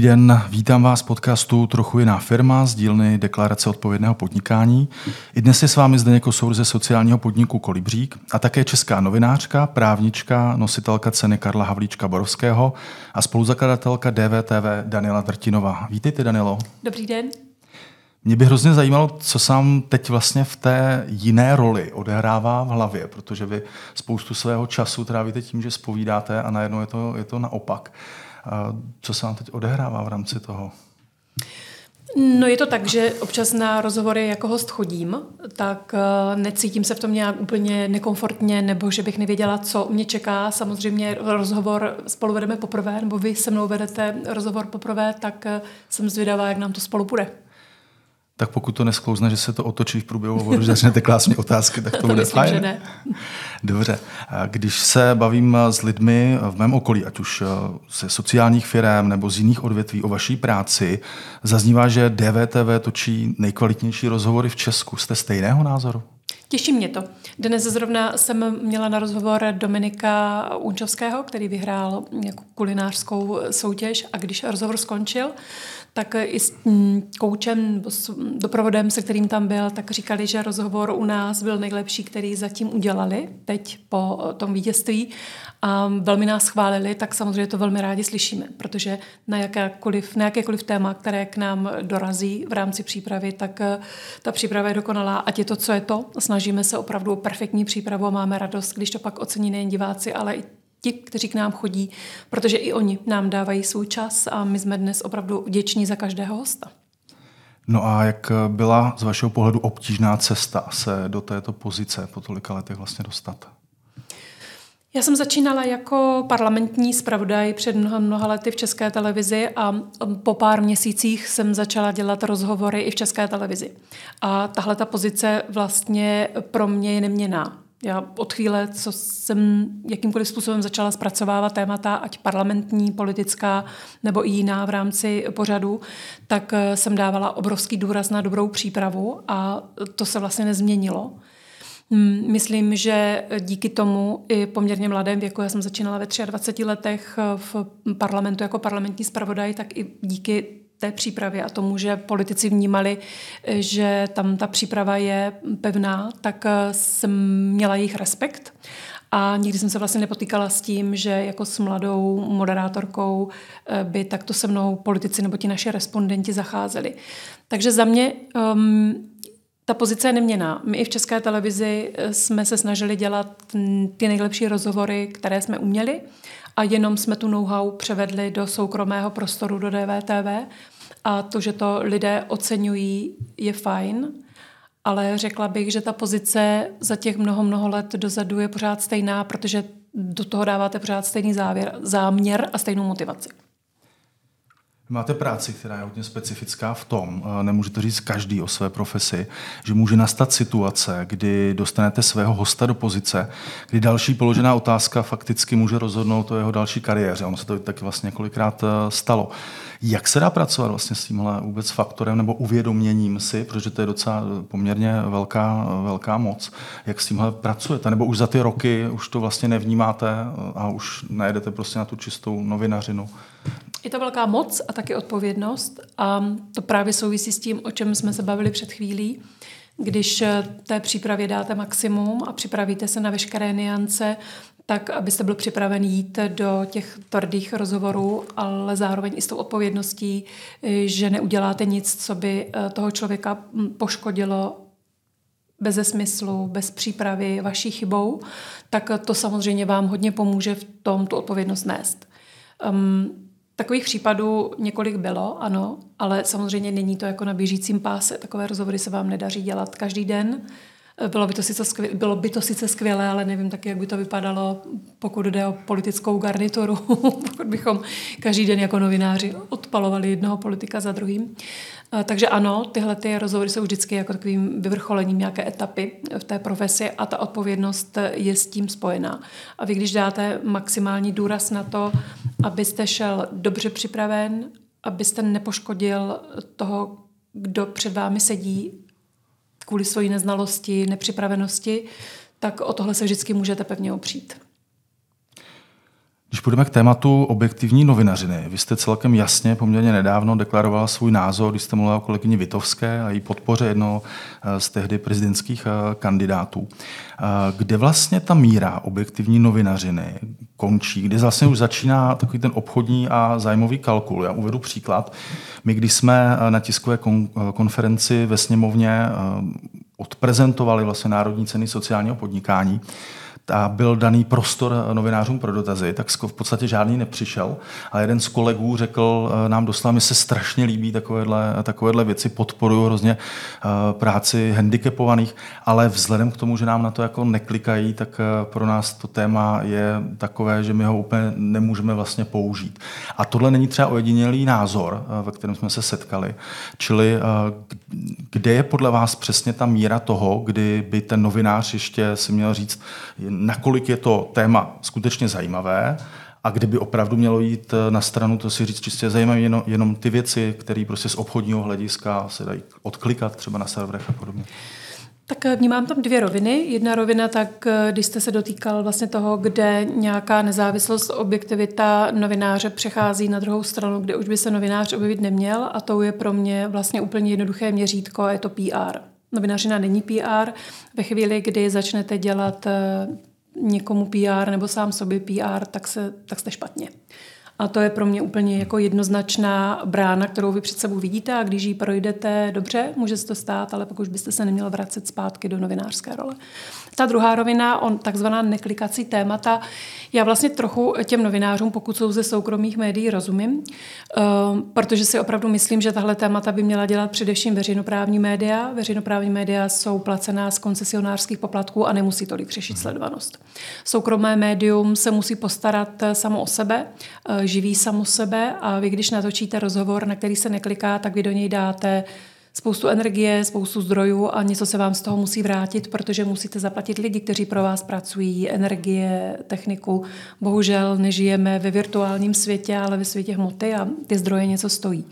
Dobrý den, vítám vás v podcastu Trochu jiná firma z dílny Deklarace odpovědného podnikání. I dnes je s vámi zde jako ze sociálního podniku Kolibřík a také česká novinářka, právnička, nositelka ceny Karla Havlíčka Borovského a spoluzakladatelka DVTV Daniela Drtinova. Vítejte, Danilo. Dobrý den. Mě by hrozně zajímalo, co sám teď vlastně v té jiné roli odehrává v hlavě, protože vy spoustu svého času trávíte tím, že spovídáte a najednou je to, je to naopak. Co se vám teď odehrává v rámci toho? No je to tak, že občas na rozhovory jako host chodím, tak uh, necítím se v tom nějak úplně nekomfortně, nebo že bych nevěděla, co mě čeká. Samozřejmě rozhovor spolu vedeme poprvé, nebo vy se mnou vedete rozhovor poprvé, tak uh, jsem zvědavá, jak nám to spolu půjde tak pokud to nesklouzne, že se to otočí v průběhu hovoru, že začnete klást mě otázky, tak to, to bude myslím, fajn. Že ne. Dobře. Když se bavím s lidmi v mém okolí, ať už ze sociálních firm nebo z jiných odvětví o vaší práci, zaznívá, že DVTV točí nejkvalitnější rozhovory v Česku. Jste stejného názoru? Těší mě to. Dnes zrovna jsem měla na rozhovor Dominika Unčovského, který vyhrál kulinářskou soutěž a když rozhovor skončil, tak i s mm, koučem, s doprovodem, se kterým tam byl, tak říkali, že rozhovor u nás byl nejlepší, který zatím udělali teď po tom vítězství a velmi nás chválili, tak samozřejmě to velmi rádi slyšíme, protože na, jakékoliv, na jakékoliv téma, které k nám dorazí v rámci přípravy, tak eh, ta příprava je dokonalá, ať je to, co je to. Snažíme se opravdu o perfektní přípravu a máme radost, když to pak ocení nejen diváci, ale i ti, kteří k nám chodí, protože i oni nám dávají svůj čas a my jsme dnes opravdu vděční za každého hosta. No a jak byla z vašeho pohledu obtížná cesta se do této pozice po tolika letech vlastně dostat? Já jsem začínala jako parlamentní zpravodaj před mnoha, mnoha lety v České televizi a po pár měsících jsem začala dělat rozhovory i v České televizi. A tahle ta pozice vlastně pro mě je neměná. Já od chvíle, co jsem jakýmkoliv způsobem začala zpracovávat témata, ať parlamentní, politická nebo i jiná v rámci pořadu, tak eh, jsem dávala obrovský důraz na dobrou přípravu a to se vlastně nezměnilo. Hmm, myslím, že díky tomu i poměrně mladém věku, já jsem začínala ve 23 letech eh, v parlamentu jako parlamentní zpravodaj, tak i díky té přípravě a tomu, že politici vnímali, že tam ta příprava je pevná, tak eh, jsem měla jejich respekt. A nikdy jsem se vlastně nepotýkala s tím, že jako s mladou moderátorkou eh, by takto se mnou politici nebo ti naše respondenti zacházeli. Takže za mě um, ta pozice je neměná. My i v České televizi eh, jsme se snažili dělat ty nejlepší rozhovory, které jsme uměli a jenom jsme tu know-how převedli do soukromého prostoru, do DVTV. A to, že to lidé oceňují, je fajn, ale řekla bych, že ta pozice za těch mnoho, mnoho let dozadu je pořád stejná, protože do toho dáváte pořád stejný závěr, záměr a stejnou motivaci. Máte práci, která je hodně specifická v tom, nemůže to říct každý o své profesi, že může nastat situace, kdy dostanete svého hosta do pozice, kdy další položená otázka fakticky může rozhodnout o jeho další kariéře. Ono se to taky vlastně několikrát eh, stalo. Jak se dá pracovat vlastně s tímhle vůbec faktorem nebo uvědoměním si, protože to je docela poměrně velká, velká moc, jak s tímhle pracujete? Nebo už za ty roky už to vlastně nevnímáte a už najedete prostě na tu čistou novinařinu? Je to velká moc a taky odpovědnost a to právě souvisí s tím, o čem jsme se bavili před chvílí. Když té přípravě dáte maximum a připravíte se na veškeré niance, tak abyste byl připraven jít do těch tvrdých rozhovorů, ale zároveň i s tou odpovědností, že neuděláte nic, co by eh, toho člověka hm, poškodilo bez smyslu, bez přípravy, vaší chybou, tak to samozřejmě vám hodně pomůže v tom tu odpovědnost nést. Um, Takových případů několik bylo, ano, ale samozřejmě není to jako na běžícím páse. Takové rozhovory se vám nedaří dělat každý den. Bylo by to sice skvělé, bylo by to sice skvělé, ale nevím taky, jak by to vypadalo, pokud jde o politickou garnituru, pokud bychom každý den jako novináři odpalovali jednoho politika za druhým. Takže ano, tyhle ty rozhovory jsou vždycky jako takovým vyvrcholením nějaké etapy v té profesi a ta odpovědnost je s tím spojená. A vy, když dáte maximální důraz na to, abyste šel dobře připraven, abyste nepoškodil toho, kdo před vámi sedí kvůli své neznalosti, nepřipravenosti, tak o tohle se vždycky můžete pevně opřít. Když půjdeme k tématu objektivní novinařiny, vy jste celkem jasně poměrně nedávno deklaroval svůj názor, když jste mluvil o kolegyni Vitovské a její podpoře jednoho eh, z tehdy prezidentských eh, kandidátů. Eh, kde vlastně ta míra objektivní novinařiny končí, kde vlastně už začíná takový ten obchodní a zájmový kalkul. Já uvedu příklad. My, když jsme na tiskové konferenci ve sněmovně odprezentovali vlastně Národní ceny sociálního podnikání, a byl daný prostor novinářům pro dotazy, tak v podstatě žádný nepřišel. A jeden z kolegů řekl eh, nám doslova, mi se strašně líbí takovéhle, takovéhle věci, podporuju hrozně eh, práci handicapovaných, ale vzhledem k tomu, že nám na to jako neklikají, tak eh, pro nás to téma je takové, že my ho úplně nemůžeme vlastně použít. A tohle není třeba ojedinělý názor, ve kterém jsme se setkali. Čili kde je podle vás přesně ta míra toho, kdy by ten novinář ještě si měl říct, nakolik je to téma skutečně zajímavé a kdyby opravdu mělo jít eh, na stranu, to si říct čistě zajímavé, jenom, jenom ty věci, které prostě z obchodního hlediska se dají odklikat třeba na serverech a podobně. Tak eh, vnímám tam dvě roviny. Jedna rovina, tak eh, když jste se dotýkal vlastně toho, kde nějaká nezávislost, objektivita novináře přechází na druhou stranu, kde už by se novinář objevit neměl a to je pro mě vlastně úplně jednoduché měřítko a je to PR. Novinařina není PR. Ve chvíli, kdy začnete dělat někomu PR nebo sám sobě PR, tak, se, tak jste špatně. A to je pro mě úplně jako jednoznačná brána, kterou vy před sebou vidíte a když ji projdete dobře, může se to stát, ale pak už byste se neměl vracet zpátky do novinářské role. Ta druhá rovina, on takzvaná neklikací témata, já vlastně trochu těm novinářům, pokud jsou ze soukromých médií, rozumím, eh, protože si opravdu myslím, že tahle témata by měla dělat především veřejnoprávní média. Veřejnoprávní média jsou placená z koncesionářských poplatků a nemusí tolik řešit mhm. sledovanost. Soukromé médium se musí postarat eh, samo o sebe, eh, živí samo sebe a vy, když natočíte rozhovor, na který se nekliká, tak vy do něj dáte spoustu energie, spoustu zdrojů a něco se vám z toho musí vrátit, protože musíte zaplatit lidi, kteří pro vás pracují, energie, techniku. Bohužel nežijeme ve virtuálním světě, ale ve světě hmoty a ty zdroje něco stojí.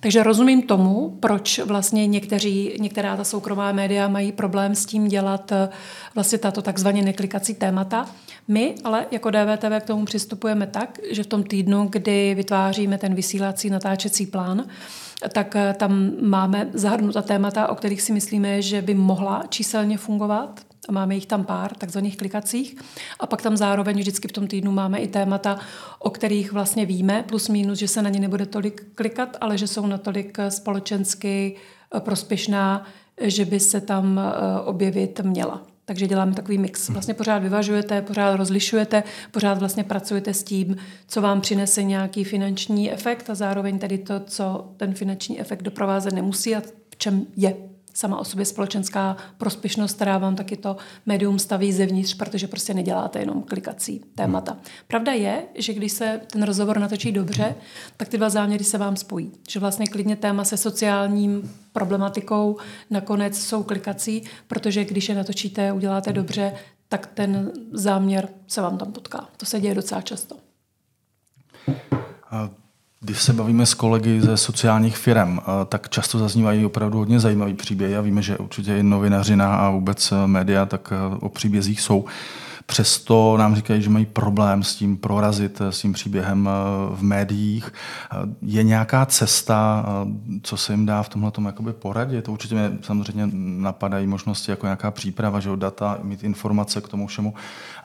Takže rozumím tomu, proč vlastně někteří, některá ta soukromá média mají problém s tím dělat eh, vlastně tato takzvaně neklikací témata. My ale jako DVTV k tomu přistupujeme tak, že v tom týdnu, kdy vytváříme ten vysílací natáčecí plán, tak eh, tam máme zahrnuta témata, o kterých si myslíme, že by mohla číselně fungovat. A máme jich tam pár, takzvaných klikacích. A pak tam zároveň vždycky v tom týdnu máme i témata, o kterých vlastně víme, plus minus, že se na ně nebude tolik klikat, ale že jsou natolik eh, společensky eh, prospěšná, že by se tam objevit měla. Takže děláme takový mix. Vlastně pořád vyvažujete, pořád rozlišujete, pořád vlastně pracujete s tím, co vám přinese nějaký finanční efekt a zároveň tedy to, co ten finanční efekt doprovázet nemusí a v čem je sama o sobě společenská prospěšnost, která vám taky to médium staví zevnitř, protože prostě neděláte jenom klikací témata. Pravda je, že když se ten rozhovor natočí dobře, tak ty dva záměry se vám spojí. Že vlastně klidně téma se sociálním problematikou nakonec jsou klikací, protože když je natočíte, uděláte dobře, tak ten záměr se vám tam potká. To se děje docela často. Když se bavíme s kolegy ze sociálních firm, eh, tak často zaznívají opravdu hodně zajímavý příběhy a víme, že určitě i novinařina a vůbec eh, média tak eh, o příbězích jsou. Přesto nám říkají, že mají problém s tím prorazit, s tím příběhem v médiích. Je nějaká cesta, co se jim dá v tomhle tomu poradit? To určitě mě samozřejmě napadají možnosti jako nějaká příprava, že data, mít informace k tomu všemu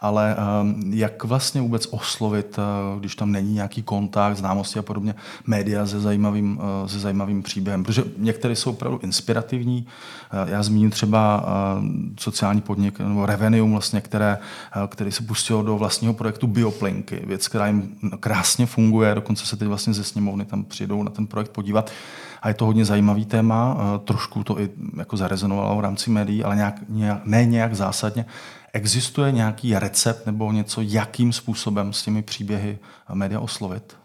ale ehm, jak vlastně vůbec oslovit, eh, když tam není nějaký kontakt, známosti a podobně, média se zajímavým, eh, se zajímavým příběhem. Protože některé jsou opravdu inspirativní. Eh, já zmíním třeba sociální podnik nebo Revenium, vlastně, které, který se pustilo do vlastního projektu Bioplinky, věc, která jim krásně funguje, dokonce se teď vlastně ze sněmovny tam přijdou na ten projekt podívat. A je to hodně zajímavý téma, trošku to i jako zarezonovalo v rámci médií, ale nějak, nějak, ne nějak zásadně. Existuje nějaký recept nebo něco, jakým způsobem s těmi příběhy média oslovit?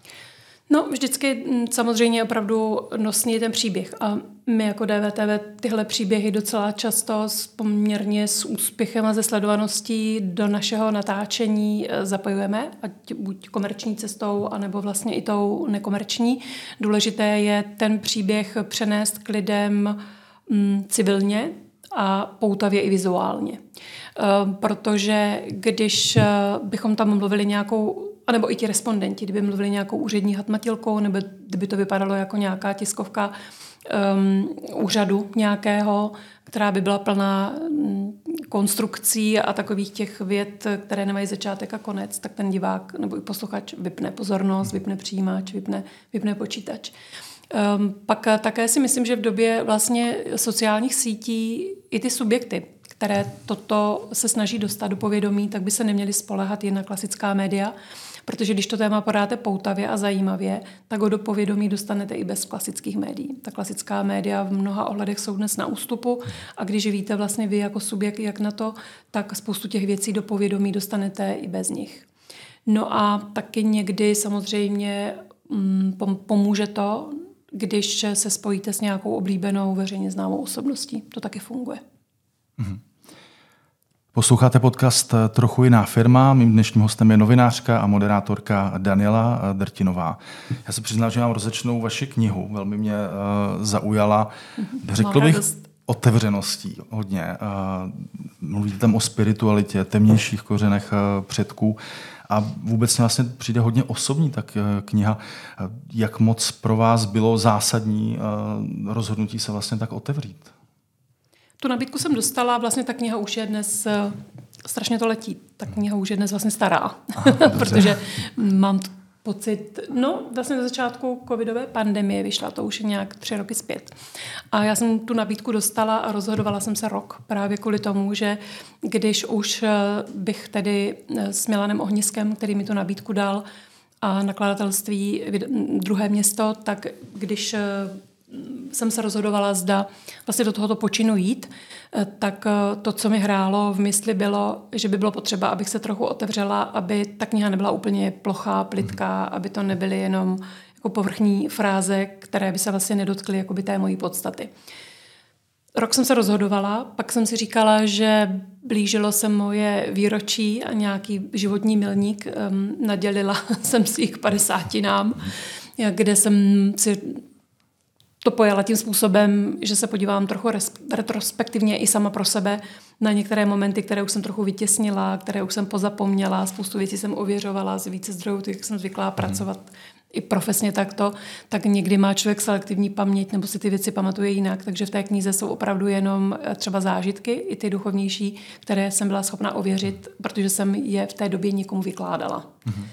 No, vždycky mm, samozřejmě opravdu nosný je ten příběh. A my jako DVTV tyhle příběhy docela často s poměrně s úspěchem a ze sledovaností do našeho natáčení e, zapojujeme, ať buď komerční cestou, anebo vlastně i tou nekomerční. Důležité je ten příběh přenést k lidem mm, civilně a poutavě i vizuálně. Ehm, protože když eh, bychom tam mluvili nějakou anebo i ti respondenti, kdyby mluvili nějakou úřední hatmatilkou, nebo kdyby to vypadalo jako nějaká tiskovka um, úřadu nějakého, která by byla plná um, konstrukcí a takových těch věd, které nemají začátek a konec, tak ten divák nebo i posluchač vypne pozornost, vypne přijímač, vypne, vypne počítač. Um, pak také si myslím, že v době vlastně sociálních sítí i ty subjekty, které toto se snaží dostat do povědomí, tak by se neměly spolehat jen na klasická média, protože když to téma podáte poutavě a zajímavě, tak ho do povědomí dostanete i bez klasických médií. Ta klasická média v mnoha ohledech jsou dnes na ústupu a když víte vlastně vy jako subjekt, jak na to, tak spoustu těch věcí do povědomí dostanete i bez nich. No a taky někdy samozřejmě mm, pomůže to, když se spojíte s nějakou oblíbenou veřejně známou osobností. To taky funguje. Mm-hmm. Posloucháte podcast Trochu jiná firma. Mým dnešním hostem je novinářka a moderátorka Daniela Drtinová. Já se přiznám, že mám rozečnou vaši knihu. Velmi mě uh, zaujala, mm-hmm. řekl bych, otevřeností hodně. Uh, mluvíte tam o spiritualitě, temnějších kořenech uh, předků. A vůbec vlastně přijde hodně osobní tak kniha. Jak moc pro vás bylo zásadní rozhodnutí se vlastně tak otevřít? Tu nabídku jsem dostala, vlastně ta kniha už je dnes, eh, strašně to letí, ta kniha už je dnes vlastně stará, Aha, protože mám pocit, no vlastně na začátku covidové pandemie vyšla, to už je nějak tři roky zpět. A já jsem tu nabídku dostala a rozhodovala jsem se rok právě kvůli tomu, že když už eh, bych tedy eh, s Milanem Ohniskem, který mi tu nabídku dal, a nakladatelství druhé město, tak když jsem se rozhodovala, zda vlastně do tohoto počinu jít, eh, tak eh, to, co mi hrálo v mysli, bylo, že by bylo potřeba, abych se trochu otevřela, aby ta kniha nebyla úplně plochá, plitká, mhm. aby to nebyly jenom jako povrchní fráze, které by se vlastně nedotkly jakoby té mojí podstaty. Rok jsem se rozhodovala, pak jsem si říkala, že blížilo se moje výročí a nějaký životní milník. Um, nadělila jsem si jich 50 nám, kde jsem si to pojala tím způsobem, že se podívám trochu retrospektivně i sama pro sebe na některé momenty, které už jsem trochu vytěsnila, které už jsem pozapomněla, spoustu věcí jsem ověřovala z více zdrojů, jak jsem zvyklá hmm. pracovat i profesně takto, tak někdy má člověk selektivní paměť nebo si ty věci pamatuje jinak. Takže v té knize jsou opravdu jenom eh, třeba zážitky, i ty duchovnější, které jsem byla schopna ověřit, protože jsem je v té době někomu vykládala. Mm-hmm.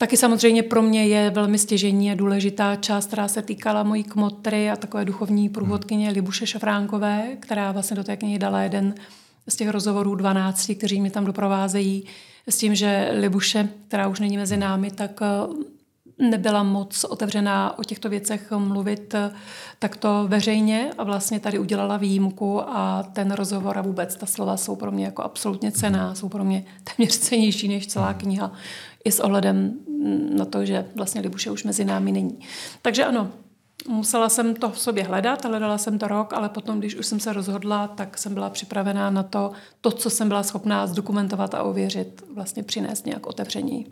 Taky samozřejmě pro mě je velmi stěžení a důležitá část, která se týkala mojí kmotry a takové duchovní průvodkyně Libuše Šafránkové, která vlastně do té knihy dala jeden z těch rozhovorů 12, kteří mě tam doprovázejí s tím, že Libuše, která už není mezi námi, tak eh, nebyla moc otevřená o těchto věcech mluvit eh, takto veřejně a vlastně tady udělala výjimku a ten rozhovor a vůbec ta slova jsou pro mě jako absolutně cená, jsou pro mě téměř cenější než celá kniha i s ohledem na to, že vlastně Libuše už mezi námi není. Takže ano, musela jsem to v sobě hledat, hledala jsem to rok, ale potom, když už jsem se rozhodla, tak jsem byla připravená na to, to, co jsem byla schopná zdokumentovat a ověřit, vlastně přinést nějak otevření.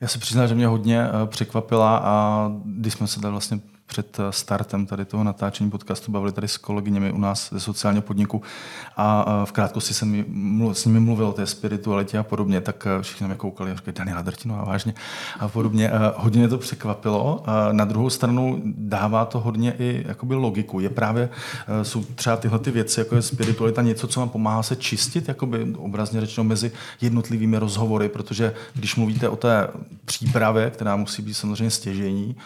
Já se přiznám, že mě hodně eh, překvapila a když jsme se tady vlastně před eh, startem tady toho natáčení podcastu bavili tady s kolegyněmi u nás ze sociálního podniku a eh, v krátkosti jsem s nimi mluvil o té spiritualitě a podobně, tak eh, všichni mě koukali a říkali, Daniela a vážně a podobně. Hodně mě to překvapilo. Na druhou stranu dává to hodně i jakoby logiku. Je právě, jsou třeba tyhle ty věci, jako je spiritualita, něco, co vám pomáhá se čistit, jakoby obrazně řečeno mezi jednotlivými rozhovory, protože když mluvíte o té přípravě, která musí být samozřejmě stěžení,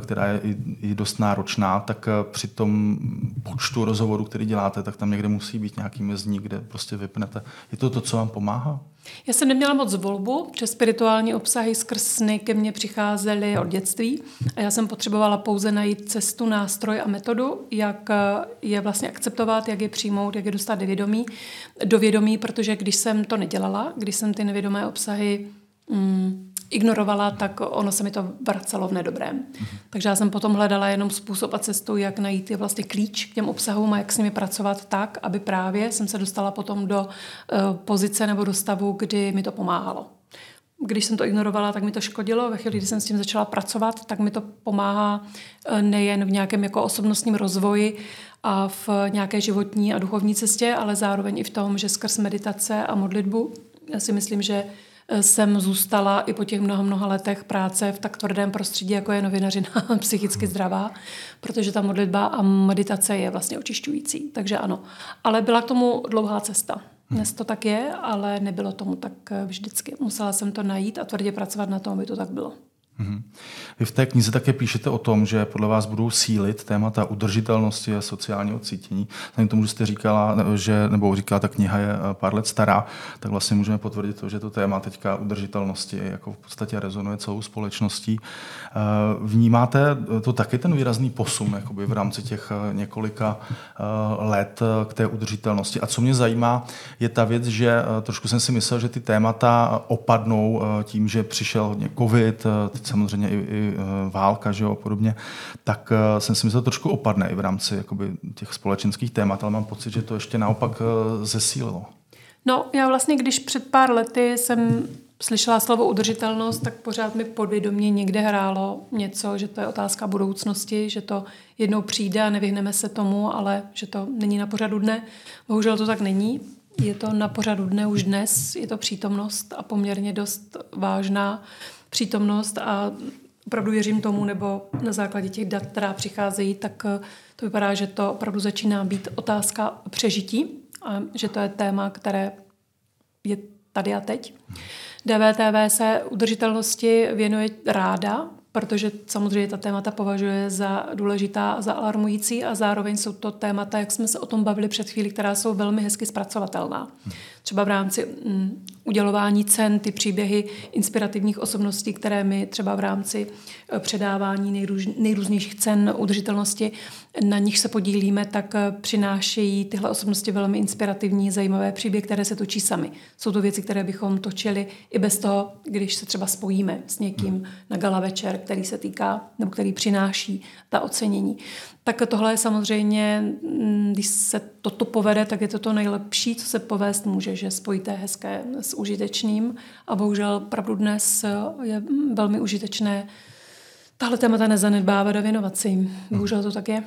která je i dost náročná, tak eh, při tom počtu rozhovorů, který děláte, tak tam někde musí být nějaký mezník, kde prostě vypnete. Je to to, co vám pomáhá? Já jsem neměla moc volbu, že spirituální obsahy skrz sny ke mně přicházely od dětství a já jsem potřebovala pouze najít cestu, nástroj a metodu, jak eh, je vlastně akceptovat, jak je přijmout, jak je dostat do vědomí, do vědomí protože když jsem to nedělala, když jsem ty nevědomé obsahy mm, ignorovala, tak ono se mi to vracelo v nedobrém. Mm-hmm. Takže já jsem potom hledala jenom způsob a cestu, jak najít vlastně klíč k těm obsahům a jak s nimi pracovat tak, aby právě jsem se dostala potom do uh, pozice nebo do stavu, kdy mi to pomáhalo. Když jsem to ignorovala, tak mi to škodilo. Ve chvíli, kdy jsem s tím začala pracovat, tak mi to pomáhá uh, nejen v nějakém jako osobnostním rozvoji a v nějaké životní a duchovní cestě, ale zároveň i v tom, že skrz meditace a modlitbu, já si myslím, že jsem zůstala i po těch mnoha, mnoha letech práce v tak tvrdém prostředí, jako je novinařina psychicky zdravá, protože ta modlitba a meditace je vlastně očišťující. Takže ano. Ale byla k tomu dlouhá cesta. Dnes to tak je, ale nebylo tomu tak vždycky. Musela jsem to najít a tvrdě pracovat na tom, aby to tak bylo. Mm-hmm. Vy v té knize také píšete o tom, že podle vás budou sílit témata udržitelnosti a sociálního cítění. Vzhledem tomu, že jste říkala, že, nebo říká, ta kniha je eh, pár let stará, tak vlastně můžeme potvrdit to, že to téma teďka udržitelnosti jako v podstatě rezonuje celou společností. Eh, vnímáte to taky ten výrazný posun jakoby v rámci těch eh, několika let k té udržitelnosti? A co mě zajímá, je ta věc, že trošku jsem si myslel, že ty témata opadnou tím, že přišel hodně covid, samozřejmě i, i e, válka že jo, a podobně, tak e, jsem si myslel, trošku opadne i v rámci jakoby, těch společenských témat, ale mám pocit, že to ještě naopak e, zesílilo. No, já vlastně, když před pár lety jsem slyšela slovo udržitelnost, tak pořád mi podvědomě někde hrálo něco, že to je otázka budoucnosti, že to jednou přijde a nevyhneme se tomu, ale že to není na pořadu dne. Bohužel to tak není. Je to na pořadu dne už dnes, je to přítomnost a poměrně dost vážná přítomnost a opravdu věřím tomu, nebo na základě těch dat, která přicházejí, tak eh, to vypadá, že to opravdu začíná být otázka přežití a že to je téma, které je tady a teď. DVTV se udržitelnosti věnuje ráda, protože samozřejmě ta témata považuje za důležitá a za alarmující a zároveň jsou to témata, jak jsme se o tom bavili před chvílí, která jsou velmi hezky zpracovatelná. Třeba v rámci mm, udělování cen, ty příběhy inspirativních osobností, které my třeba v rámci eh, předávání nejrůž, nejrůznějších cen udržitelnosti, na nich se podílíme, tak eh, přinášejí tyhle osobnosti velmi inspirativní, zajímavé příběhy, které se točí sami. Jsou to věci, které bychom točili i bez toho, když se třeba spojíme s někým na gala večer, který se týká nebo který přináší ta ocenění. Tak tohle je samozřejmě, mm, když se toto povede, tak je to to nejlepší, co se povést může, že spojíte hezké s užitečným a bohužel pravdu dnes je velmi užitečné tahle témata nezanedbávat a věnovat si jim. Bohužel to tak je.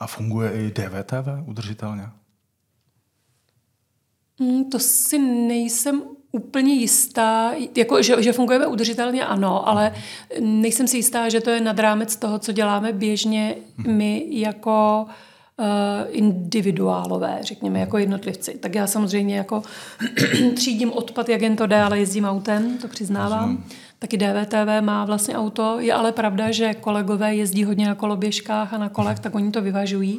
A funguje i DVTV udržitelně? Mm, to si nejsem úplně jistá, jako, že, že fungujeme udržitelně, ano, ale nejsem si jistá, že to je nad rámec toho, co děláme běžně my jako uh, individuálové, řekněme, jako jednotlivci. Tak já samozřejmě jako třídím odpad, jak jen to jde, ale jezdím autem, to přiznávám. Taky DVTV má vlastně auto, je ale pravda, že kolegové jezdí hodně na koloběžkách a na kolech, tak oni to vyvažují.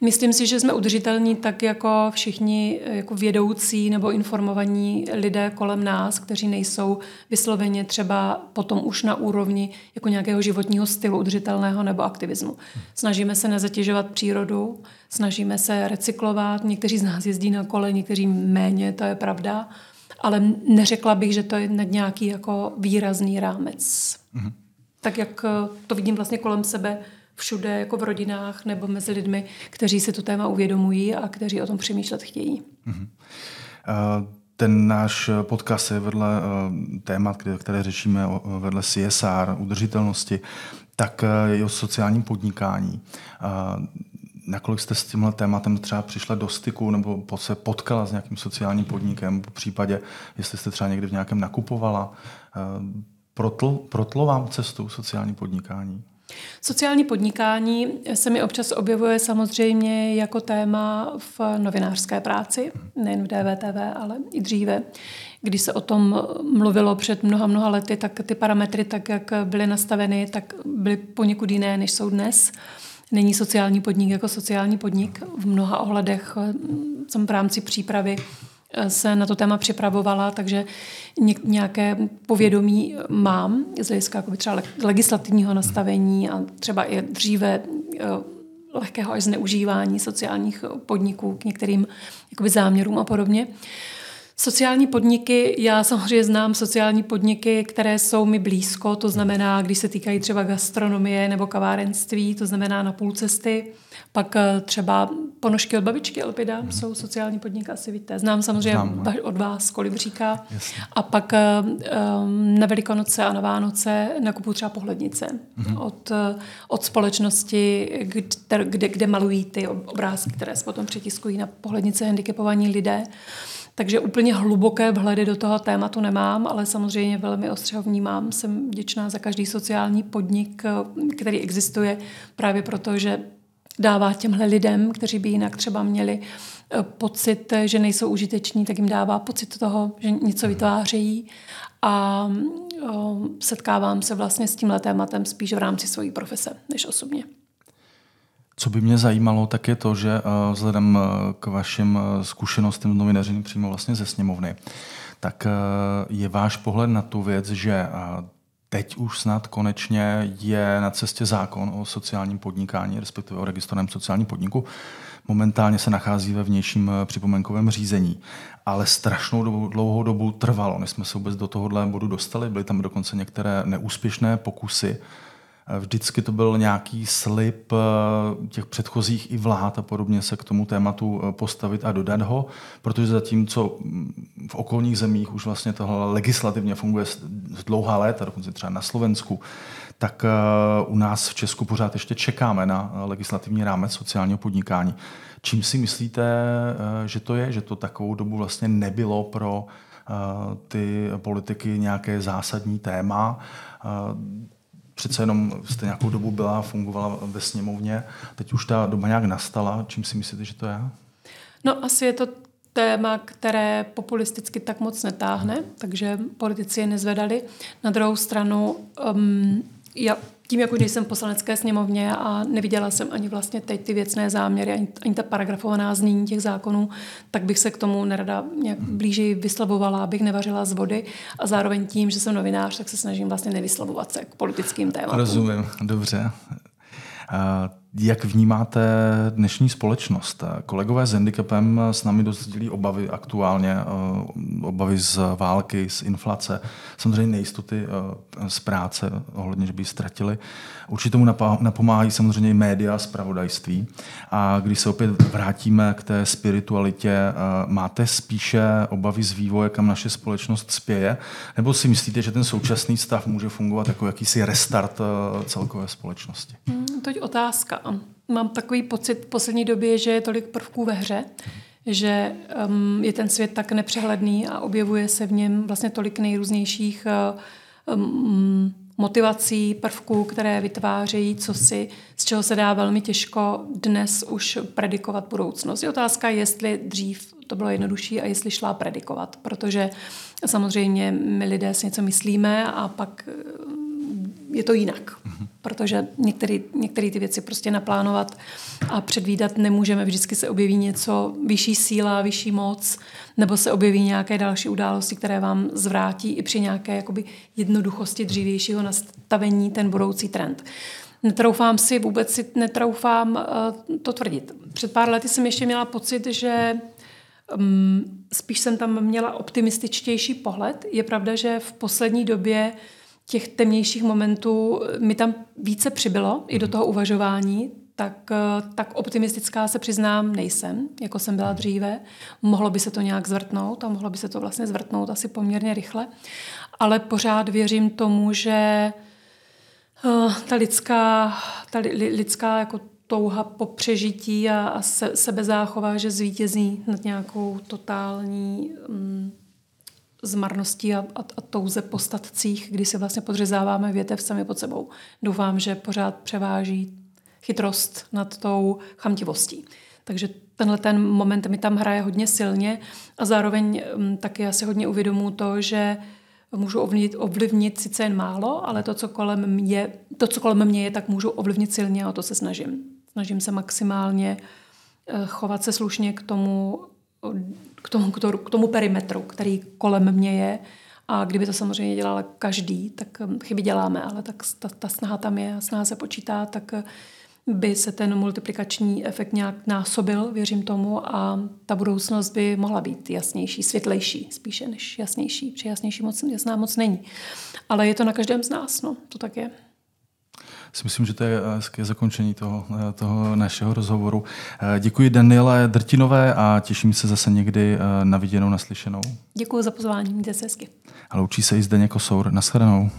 Myslím si, že jsme udržitelní tak jako všichni jako vědoucí nebo informovaní lidé kolem nás, kteří nejsou vysloveně třeba potom už na úrovni jako nějakého životního stylu udržitelného nebo aktivismu. Snažíme se nezatěžovat přírodu, snažíme se recyklovat, někteří z nás jezdí na kole, někteří méně, to je pravda, ale neřekla bych, že to je nad nějaký jako výrazný rámec. Mm-hmm. Tak jak to vidím vlastně kolem sebe, všude, jako v rodinách nebo mezi lidmi, kteří si to téma uvědomují a kteří o tom přemýšlet chtějí. Mm-hmm. Ten náš podcast je vedle eh, témat, které řešíme vedle CSR, udržitelnosti, tak eh, je o sociálním podnikání. Nakolik jste s tímhle tématem třeba přišla do styku nebo se potkala s nějakým sociálním podnikem, po případě, jestli jste třeba někdy v nějakém nakupovala, protl, protlo vám cestu sociální podnikání? Sociální podnikání se mi občas objevuje samozřejmě jako téma v novinářské práci, nejen v DVTV, ale i dříve. Když se o tom mluvilo před mnoha, mnoha lety, tak ty parametry, tak jak byly nastaveny, tak byly poněkud jiné, než jsou dnes. Není sociální podnik jako sociální podnik. V mnoha ohledech jsem v rámci přípravy se na to téma připravovala, takže nějaké povědomí mám z hlediska třeba legislativního nastavení a třeba i dříve eh, lehkého až zneužívání sociálních podniků k některým záměrům a podobně. Sociální podniky, já samozřejmě znám sociální podniky, které jsou mi blízko, to znamená, když se týkají třeba gastronomie nebo kavárenství, to znamená na půl cesty. Pak eh, třeba ponožky od babičky Elpida mm. jsou sociální podnik, asi víte. Znám samozřejmě Znám, no. od vás Kolibříka. Jasně. A pak um, na Velikonoce a na Vánoce nakupuju třeba pohlednice mm. od, od společnosti, kde, kde, kde malují ty obrázky, které se potom přetiskují na pohlednice handicapovaní lidé. Takže úplně hluboké vhledy do toho tématu nemám, ale samozřejmě velmi ostře ho vnímám. Jsem vděčná za každý sociální podnik, který existuje právě proto, že dává těmhle lidem, kteří by jinak třeba měli eh, pocit, že nejsou užiteční, tak jim dává pocit toho, že něco vytvářejí a eh, setkávám se vlastně s tímhle tématem spíš v rámci své profese, než osobně. Co by mě zajímalo, tak je to, že eh, vzhledem k vašim zkušenostem novinaření přímo vlastně ze sněmovny, tak je váš pohled na tu věc, že teď už snad konečně je na cestě zákon o sociálním podnikání, respektive o registrovaném sociálním podniku. Momentálně se nachází ve vnějším eh, připomenkovém řízení, ale strašnou dobu, dlouhou dobu trvalo, než jsme se vůbec do tohohle bodu dostali. Byly tam dokonce některé neúspěšné pokusy Vždycky to byl nějaký slib eh, těch předchozích i vlád a podobně se k tomu tématu eh, postavit a dodat ho, protože zatímco v okolních zemích už vlastně tohle legislativně funguje dlouhá léta, dokonce třeba na Slovensku, tak eh, u nás v Česku pořád ještě čekáme na legislativní rámec sociálního podnikání. Čím si myslíte, že to je, že to takovou dobu vlastně nebylo pro ty politiky nějaké zásadní téma? Přece jenom jste nějakou dobu byla, fungovala ve sněmovně, teď už ta doba nějak nastala. Čím si myslíte, že to je? No asi je to téma, které populisticky tak moc netáhne, takže politici je nezvedali. Na druhou stranu, um, já tím, jak už nejsem v poslanecké sněmovně a neviděla jsem ani vlastně teď ty věcné záměry, ani, ani ta paragrafovaná znění těch zákonů, tak bych se k tomu nerada nějak blíže vyslovovala, abych nevařila z vody a zároveň tím, že jsem novinář, tak se snažím vlastně nevyslovovat se k politickým tématům. Rozumím, dobře. Jak vnímáte dnešní společnost? Kolegové s handicapem s námi dost sdílí obavy aktuálně, eh, obavy z války, z inflace, samozřejmě nejistoty eh, z práce, ohledně, že by ji ztratili. Určitě tomu napomáhají samozřejmě média, zpravodajství. A když se opět vrátíme k té spiritualitě, eh, máte spíše obavy z vývoje, kam naše společnost spěje? Nebo si myslíte, že ten současný stav může fungovat jako jakýsi restart celkové společnosti? Hmm, to je otázka mám takový pocit v poslední době, že je tolik prvků ve hře, že um, je ten svět tak nepřehledný a objevuje se v něm vlastně tolik nejrůznějších um, motivací, prvků, které vytvářejí, co si, z čeho se dá velmi těžko dnes už predikovat budoucnost. Je otázka, jestli dřív to bylo jednodušší a jestli šla predikovat, protože samozřejmě my lidé si něco myslíme a pak je to jinak. Protože některé ty věci prostě naplánovat a předvídat nemůžeme. Vždycky se objeví něco, vyšší síla, vyšší moc, nebo se objeví nějaké další události, které vám zvrátí i při nějaké jakoby, jednoduchosti dřívějšího nastavení ten budoucí trend. Netroufám si, vůbec si netroufám uh, to tvrdit. Před pár lety jsem ještě měla pocit, že um, spíš jsem tam měla optimističtější pohled. Je pravda, že v poslední době těch temnějších momentů mi tam více přibylo i do toho uvažování, tak, tak optimistická se přiznám nejsem, jako jsem byla dříve. Mohlo by se to nějak zvrtnout a mohlo by se to vlastně zvrtnout asi poměrně rychle. Ale pořád věřím tomu, že uh, ta lidská, ta li, lidská jako touha po přežití a, a se, sebezáchova, že zvítězí nad nějakou totální um, z marností a, a, a touze po statcích, kdy se vlastně podřezáváme větev sami pod sebou. Doufám, že pořád převáží chytrost nad tou chamtivostí. Takže tenhle ten moment mi tam hraje hodně silně a zároveň um, taky já si hodně uvědomuji to, že můžu ovlivnit, ovlivnit sice jen málo, ale to co, kolem mě, to, co kolem mě je, tak můžu ovlivnit silně a o to se snažím. Snažím se maximálně eh, chovat se slušně k tomu, k tomu, k tomu perimetru, který kolem mě je. A kdyby to samozřejmě dělal každý, tak um, chyby děláme, ale tak ta, ta snaha tam je a snaha se počítá, tak uh, by se ten multiplikační efekt nějak násobil, věřím tomu, a ta budoucnost by mohla být jasnější, světlejší spíše než jasnější, protože jasnější moc, jasná moc není. Ale je to na každém z nás, no, to tak je si myslím, že to je hezké zakončení toho, eh, toho našeho rozhovoru. Eh, děkuji Daniele Drtinové a těším se zase někdy eh, na viděnou, naslyšenou. Děkuji za pozvání, mějte se hezky. A loučí se i Zdeněk Kosour. Naschledanou.